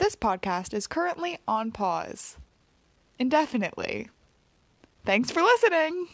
This podcast is currently on pause. Indefinitely. Thanks for listening.